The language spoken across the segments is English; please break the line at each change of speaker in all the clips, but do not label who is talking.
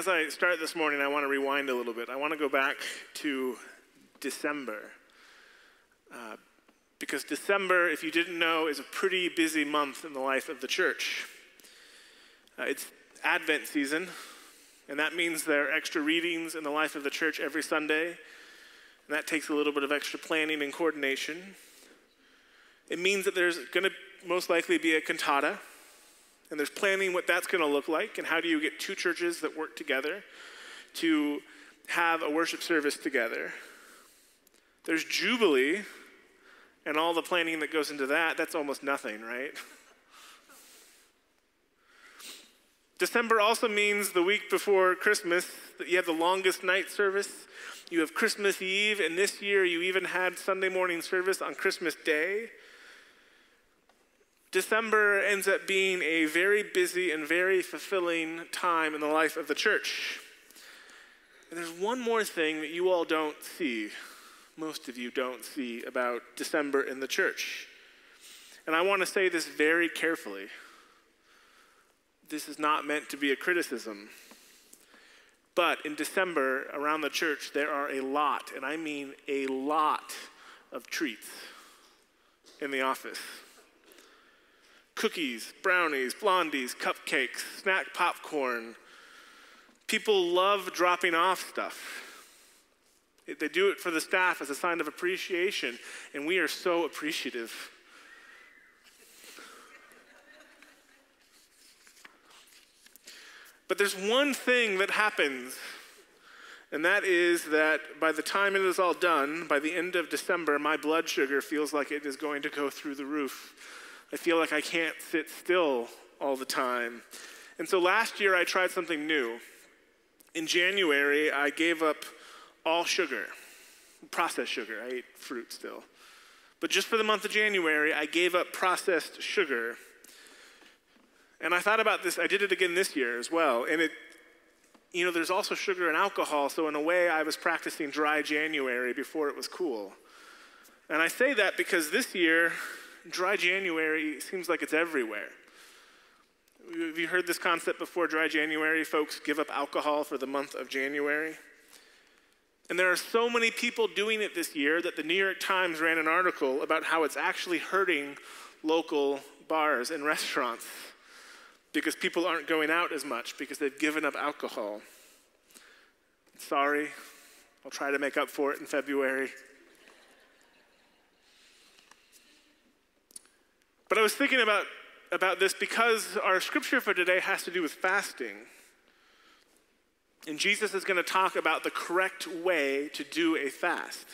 as I start this morning, I want to rewind a little bit. I want to go back to December. Uh, because December, if you didn't know, is a pretty busy month in the life of the church. Uh, it's Advent season, and that means there are extra readings in the life of the church every Sunday, and that takes a little bit of extra planning and coordination. It means that there's going to most likely be a cantata and there's planning what that's going to look like, and how do you get two churches that work together to have a worship service together. There's Jubilee, and all the planning that goes into that, that's almost nothing, right? December also means the week before Christmas that you have the longest night service. You have Christmas Eve, and this year you even had Sunday morning service on Christmas Day. December ends up being a very busy and very fulfilling time in the life of the church. And there's one more thing that you all don't see, most of you don't see about December in the church. And I want to say this very carefully. This is not meant to be a criticism. But in December, around the church, there are a lot, and I mean a lot, of treats in the office cookies, brownies, blondies, cupcakes, snack popcorn. People love dropping off stuff. They do it for the staff as a sign of appreciation, and we are so appreciative. But there's one thing that happens, and that is that by the time it is all done, by the end of December, my blood sugar feels like it is going to go through the roof. I feel like I can't sit still all the time. And so last year I tried something new. In January, I gave up all sugar, processed sugar. I ate fruit still. But just for the month of January, I gave up processed sugar. And I thought about this, I did it again this year as well. And it, you know, there's also sugar and alcohol, so in a way, I was practicing dry January before it was cool. And I say that because this year, dry January seems like it's everywhere. Have you heard this concept before? Dry January, folks give up alcohol for the month of January. And there are so many people doing it this year that the New York Times ran an article about how it's actually hurting local bars and restaurants because people aren't going out as much because they've given up alcohol. Sorry, I'll try to make up for it in February. But I was thinking about, about this because our scripture for today has to do with fasting. And Jesus is going to talk about the correct way to do a fast.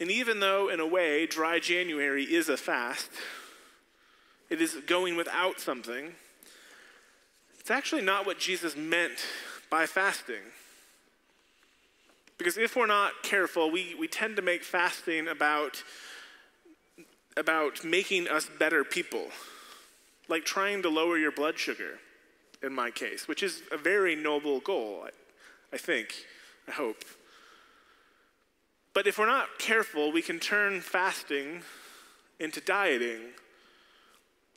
And even though, in a way, dry January is a fast, it is going without something, it's actually not what Jesus meant by fasting. Because if we're not careful, we, we tend to make fasting about about making us better people, like trying to lower your blood sugar, in my case, which is a very noble goal, I, I think, I hope. But if we're not careful, we can turn fasting into dieting.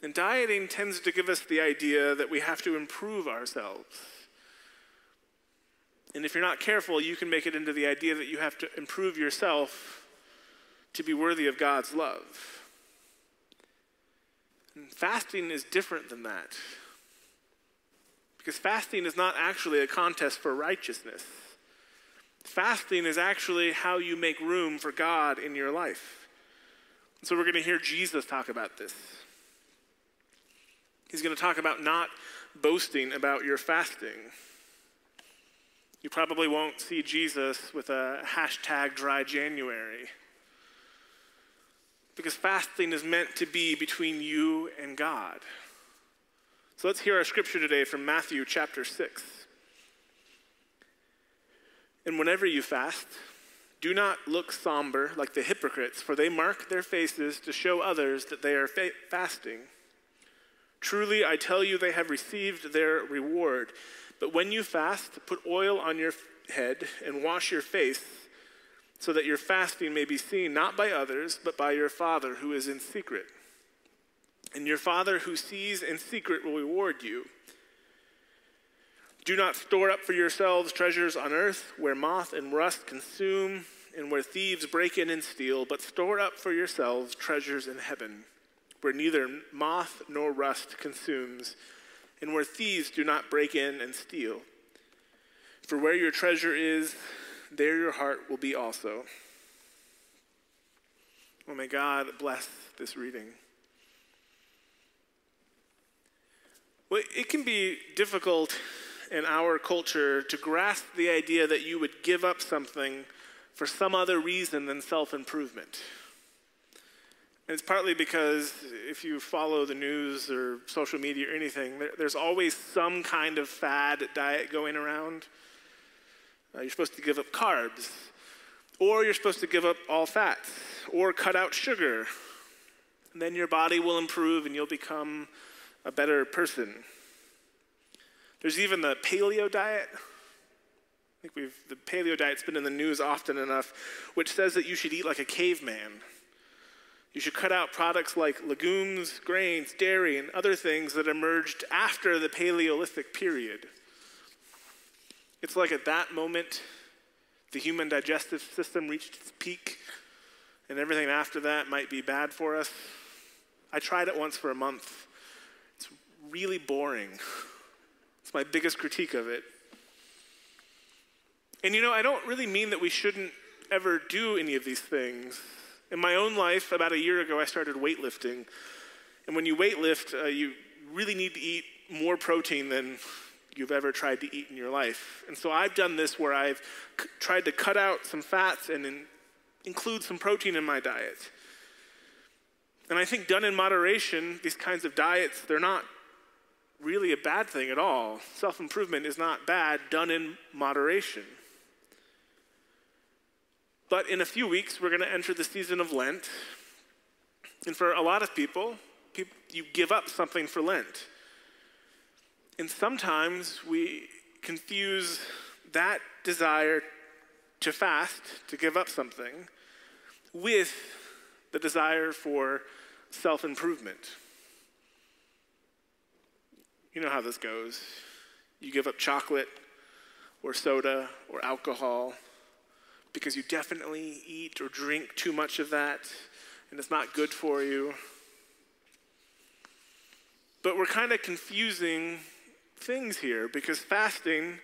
And dieting tends to give us the idea that we have to improve ourselves. And if you're not careful, you can make it into the idea that you have to improve yourself to be worthy of God's love. Fasting is different than that. Because fasting is not actually a contest for righteousness. Fasting is actually how you make room for God in your life. so we're going to hear Jesus talk about this. He's going to talk about not boasting about your fasting. You probably won't see Jesus with a hashtag dry January because fasting is meant to be between you and God. So let's hear our scripture today from Matthew chapter 6. And whenever you fast, do not look somber like the hypocrites, for they mark their faces to show others that they are fa- fasting. Truly, I tell you, they have received their reward. But when you fast, put oil on your head and wash your face so that your fasting may be seen not by others, but by your Father who is in secret. And your Father who sees in secret will reward you. Do not store up for yourselves treasures on earth where moth and rust consume and where thieves break in and steal, but store up for yourselves treasures in heaven where neither moth nor rust consumes and where thieves do not break in and steal. For where your treasure is, there your heart will be also. Well, may God bless this reading. Well, it can be difficult in our culture to grasp the idea that you would give up something for some other reason than self improvement. And it's partly because if you follow the news or social media or anything, there, there's always some kind of fad diet going around. Uh, you're supposed to give up carbs, or you're supposed to give up all fats, or cut out sugar. And then your body will improve and you'll become a better person. There's even the paleo diet. I think we've, the paleo diet's been in the news often enough, which says that you should eat like a caveman. You should cut out products like legumes, grains, dairy, and other things that emerged after the Paleolithic period. It's like at that moment, the human digestive system reached its peak, and everything after that might be bad for us. I tried it once for a month. It's really boring. It's my biggest critique of it. And you know, I don't really mean that we shouldn't ever do any of these things. In my own life, about a year ago, I started weightlifting. And when you weightlift, uh, you really need to eat more protein than you've ever tried to eat in your life. And so I've done this where I've c- tried to cut out some fats and in- include some protein in my diet. And I think done in moderation, these kinds of diets, they're not really a bad thing at all. Self improvement is not bad, done in moderation. But in a few weeks, we're going to enter the season of Lent. And for a lot of people, people you give up something for Lent. And sometimes we confuse that desire to fast, to give up something, with the desire for self improvement. You know how this goes. You give up chocolate or soda or alcohol because you definitely eat or drink too much of that and it's not good for you. But we're kind of confusing things here because fasting,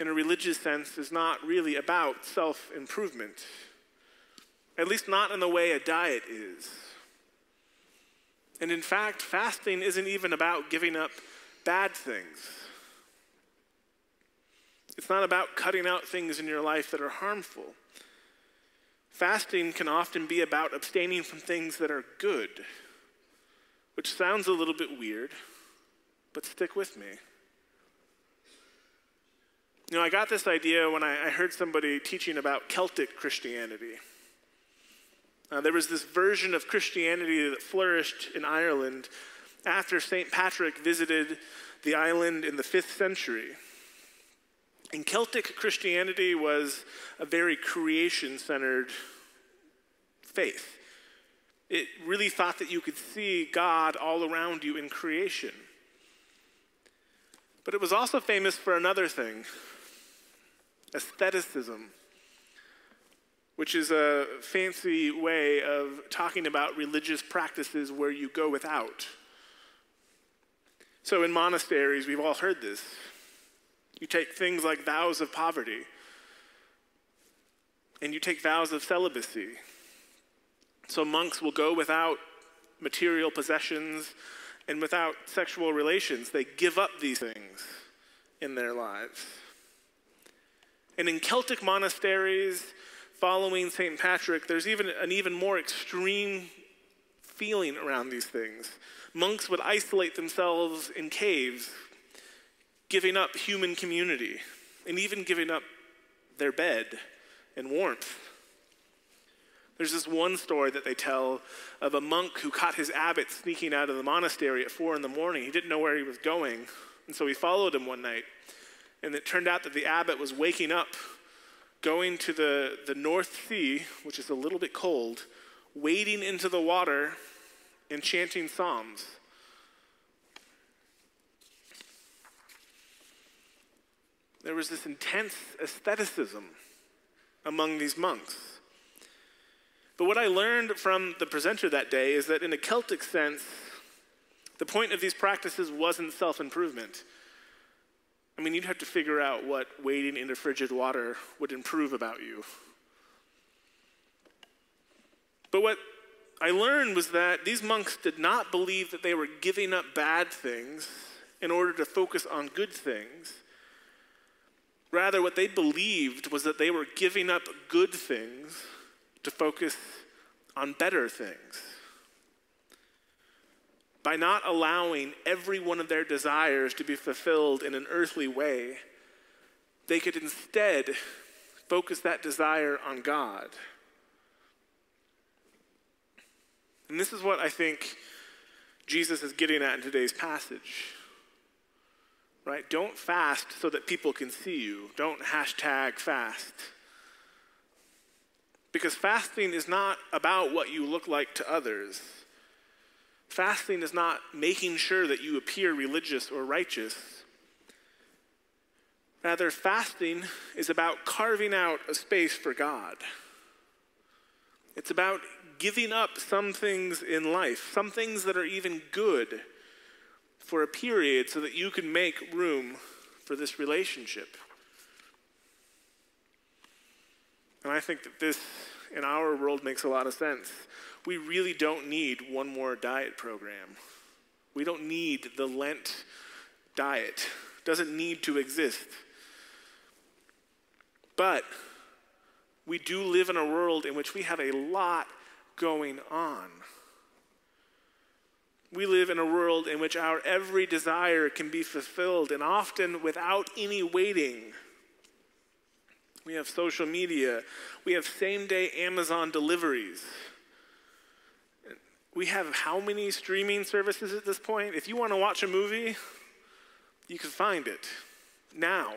in a religious sense, is not really about self improvement, at least not in the way a diet is. And in fact, fasting isn't even about giving up bad things. It's not about cutting out things in your life that are harmful. Fasting can often be about abstaining from things that are good, which sounds a little bit weird, but stick with me. You know, I got this idea when I, I heard somebody teaching about Celtic Christianity. Uh, there was this version of Christianity that flourished in Ireland after St. Patrick visited the island in the fifth century. And Celtic Christianity was a very creation centered faith. It really thought that you could see God all around you in creation. But it was also famous for another thing asceticism, which is a fancy way of talking about religious practices where you go without. So in monasteries, we've all heard this. You take things like vows of poverty, and you take vows of celibacy. So monks will go without material possessions and without sexual relations. They give up these things in their lives. And in Celtic monasteries following St. Patrick, there's even an even more extreme feeling around these things. Monks would isolate themselves in caves, giving up human community, and even giving up their bed and warmth. There's this one story that they tell of a monk who caught his abbot sneaking out of the monastery at four in the morning. He didn't know where he was going, and so he followed him one night. And it turned out that the abbot was waking up, going to the, the North Sea, which is a little bit cold, wading into the water and chanting psalms. there was this intense asceticism among these monks. But what I learned from the presenter that day is that in a Celtic sense, the point of these practices wasn't self improvement. I mean, you'd have to figure out what wading into frigid water would improve about you. But what I learned was that these monks did not believe that they were giving up bad things in order to focus on good things. Rather, what they believed was that they were giving up good things to focus on better things. By not allowing every one of their desires to be fulfilled in an earthly way, they could instead focus that desire on God. And this is what I think Jesus is getting at in today's passage. Right? Don't fast so that people can see you. Don't hashtag fast. Because fasting is not about what you look like to others. Fasting is not making sure that you appear religious or righteous. Rather, fasting is about carving out a space for God. It's about giving up some things in life, some things that are even good, for a period so that you can make room for this relationship. And I think that this, in our world, makes a lot of sense. We really don't need one more diet program. We don't need the Lent diet. It doesn't need to exist. But we do live in a world in which we have a lot going on. We live in a world in which our every desire can be fulfilled and often without any waiting. We have social media. We have same day Amazon deliveries. We have how many streaming services at this point? If you want to watch a movie, you can find it now.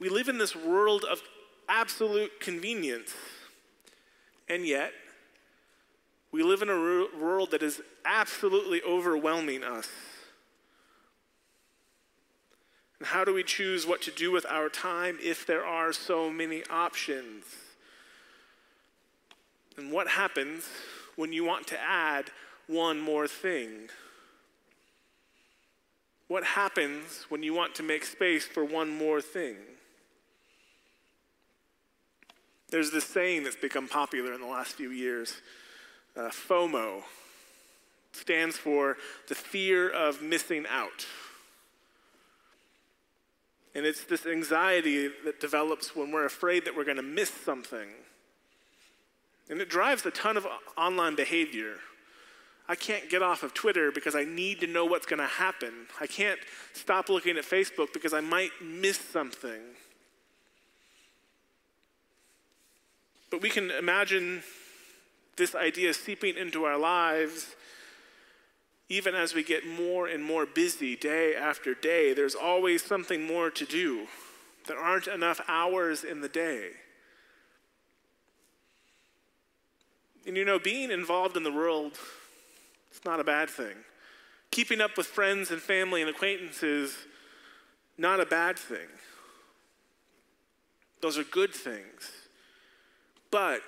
We live in this world of absolute convenience. And yet, we live in a world that is absolutely overwhelming us. And how do we choose what to do with our time if there are so many options? And what happens when you want to add one more thing? What happens when you want to make space for one more thing? There's this saying that's become popular in the last few years uh, FOMO stands for the fear of missing out. And it's this anxiety that develops when we're afraid that we're going to miss something. And it drives a ton of online behavior. I can't get off of Twitter because I need to know what's going to happen. I can't stop looking at Facebook because I might miss something. But we can imagine this idea seeping into our lives even as we get more and more busy day after day. There's always something more to do. There aren't enough hours in the day. And you know, being involved in the world, it's not a bad thing. Keeping up with friends and family and acquaintances, not a bad thing. Those are good things. But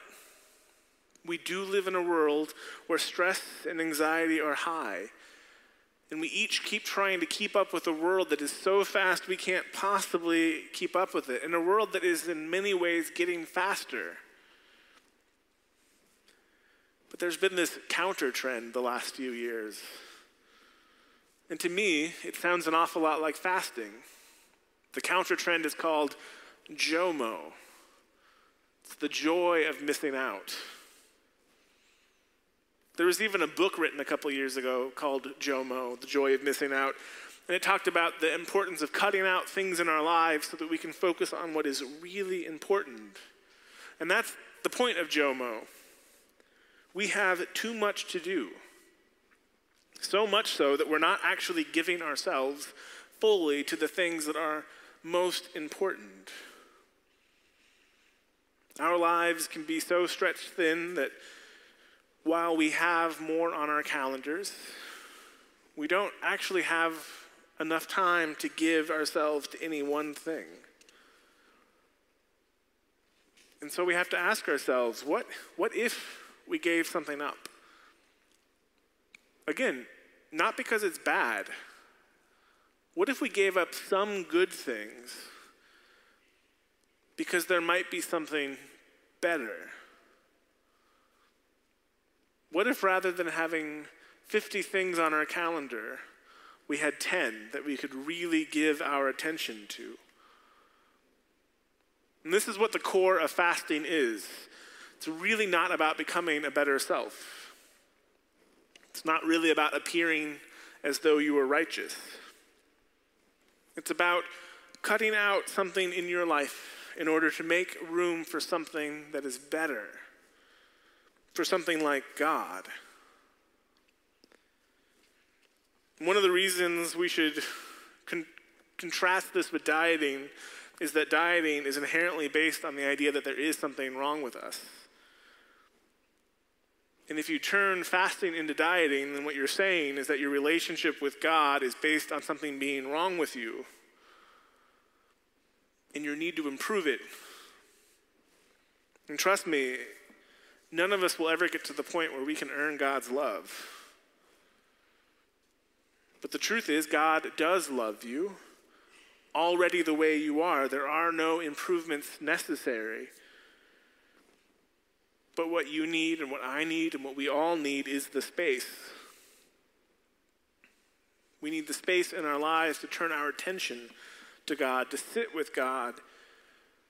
we do live in a world where stress and anxiety are high. And we each keep trying to keep up with a world that is so fast we can't possibly keep up with it, in a world that is in many ways getting faster. But there's been this counter trend the last few years. And to me, it sounds an awful lot like fasting. The counter trend is called JOMO. It's the joy of missing out. There was even a book written a couple years ago called JOMO, The Joy of Missing Out. And it talked about the importance of cutting out things in our lives so that we can focus on what is really important. And that's the point of JOMO. We have too much to do. So much so that we're not actually giving ourselves fully to the things that are most important. Our lives can be so stretched thin that while we have more on our calendars, we don't actually have enough time to give ourselves to any one thing. And so we have to ask ourselves what, what if we gave something up? Again, not because it's bad. What if we gave up some good things because there might be something better? What if rather than having 50 things on our calendar, we had 10 that we could really give our attention to? And this is what the core of fasting is. It's really not about becoming a better self. It's not really about appearing as though you were righteous. It's about cutting out something in your life in order to make room for something that is better, for something like God. One of the reasons we should con- contrast this with dieting is that dieting is inherently based on the idea that there is something wrong with us. And if you turn fasting into dieting, then what you're saying is that your relationship with God is based on something being wrong with you and your need to improve it. And trust me, none of us will ever get to the point where we can earn God's love. But the truth is, God does love you already the way you are. There are no improvements necessary. But what you need and what I need and what we all need is the space. We need the space in our lives to turn our attention to God, to sit with God,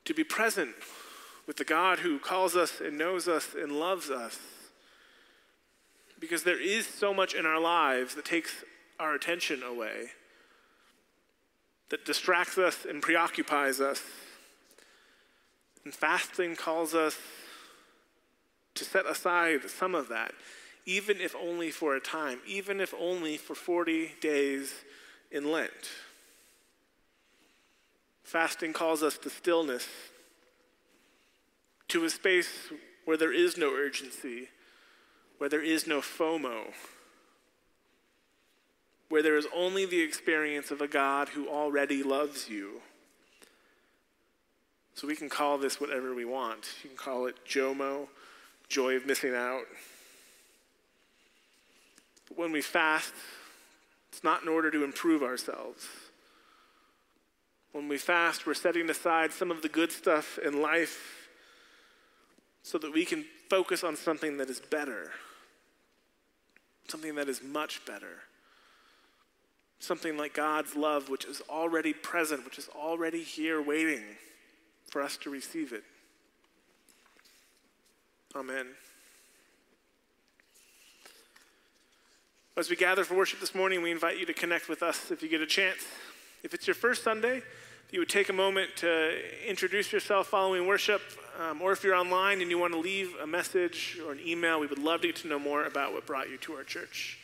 to be present with the God who calls us and knows us and loves us. Because there is so much in our lives that takes our attention away, that distracts us and preoccupies us. And fasting calls us to set aside some of that, even if only for a time, even if only for 40 days in Lent. Fasting calls us to stillness, to a space where there is no urgency, where there is no FOMO, where there is only the experience of a God who already loves you. So we can call this whatever we want. You can call it JOMO, joy of missing out. But when we fast, it's not in order to improve ourselves. When we fast, we're setting aside some of the good stuff in life so that we can focus on something that is better, something that is much better. Something like God's love, which is already present, which is already here waiting for us to receive it. Amen. As we gather for worship this morning, we invite you to connect with us if you get a chance. If it's your first Sunday, you would take a moment to introduce yourself following worship, um, or if you're online and you want to leave a message or an email, we would love to get to know more about what brought you to our church.